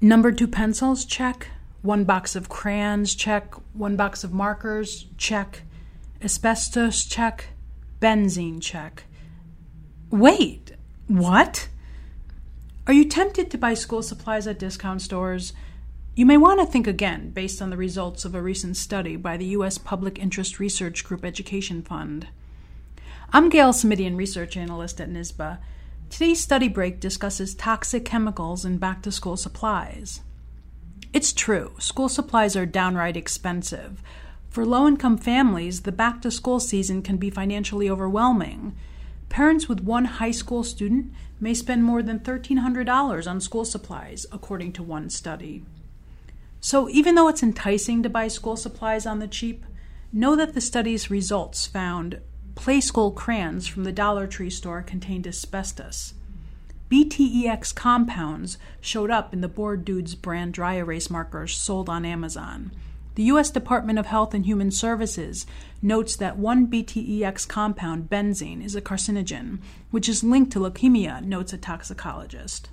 Number two pencils, check. One box of crayons, check. One box of markers, check. Asbestos, check. Benzene, check. Wait, what? Are you tempted to buy school supplies at discount stores? You may want to think again based on the results of a recent study by the U.S. Public Interest Research Group Education Fund. I'm Gail Smidian, research analyst at NYSBA. Today's study break discusses toxic chemicals in back to school supplies. It's true, school supplies are downright expensive. For low income families, the back to school season can be financially overwhelming. Parents with one high school student may spend more than $1,300 on school supplies, according to one study. So, even though it's enticing to buy school supplies on the cheap, know that the study's results found Playskool crayons from the Dollar Tree store contained asbestos. BTEX compounds showed up in the Board Dudes brand dry erase markers sold on Amazon. The U.S. Department of Health and Human Services notes that one BTEX compound, benzene, is a carcinogen, which is linked to leukemia, notes a toxicologist.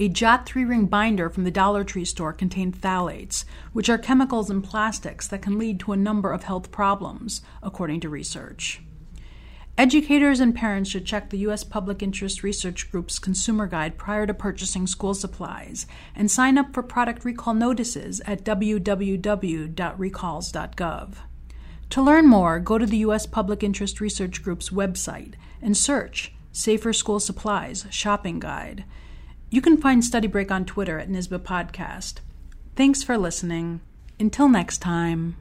A Jot 3 ring binder from the Dollar Tree store contained phthalates, which are chemicals in plastics that can lead to a number of health problems, according to research. Educators and parents should check the U.S. Public Interest Research Group's consumer guide prior to purchasing school supplies and sign up for product recall notices at www.recalls.gov. To learn more, go to the U.S. Public Interest Research Group's website and search Safer School Supplies Shopping Guide. You can find Study Break on Twitter at NYSBA Podcast. Thanks for listening. Until next time.